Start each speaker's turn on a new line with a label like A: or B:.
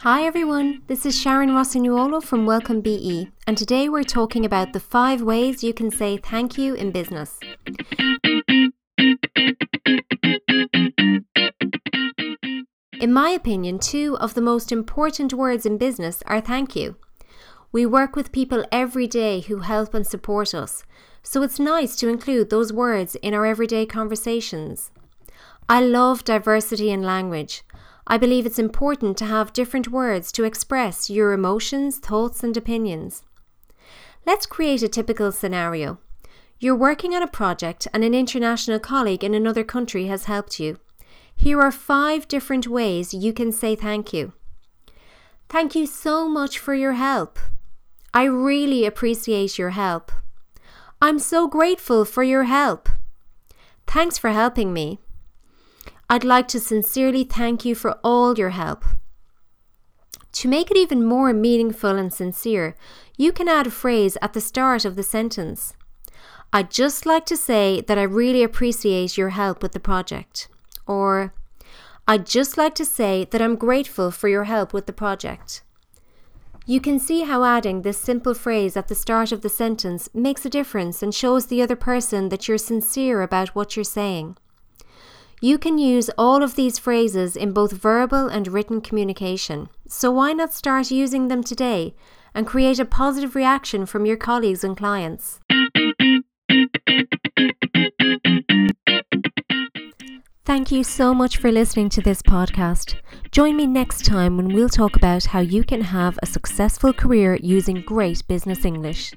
A: Hi everyone, this is Sharon Rossignuolo from Welcome BE, and today we're talking about the five ways you can say thank you in business. In my opinion, two of the most important words in business are thank you. We work with people every day who help and support us, so it's nice to include those words in our everyday conversations. I love diversity in language. I believe it's important to have different words to express your emotions, thoughts, and opinions. Let's create a typical scenario. You're working on a project and an international colleague in another country has helped you. Here are five different ways you can say thank you. Thank you so much for your help. I really appreciate your help. I'm so grateful for your help. Thanks for helping me. I'd like to sincerely thank you for all your help. To make it even more meaningful and sincere, you can add a phrase at the start of the sentence. I'd just like to say that I really appreciate your help with the project. Or, I'd just like to say that I'm grateful for your help with the project. You can see how adding this simple phrase at the start of the sentence makes a difference and shows the other person that you're sincere about what you're saying. You can use all of these phrases in both verbal and written communication, so why not start using them today and create a positive reaction from your colleagues and clients? Thank you so much for listening to this podcast. Join me next time when we'll talk about how you can have a successful career using great business English.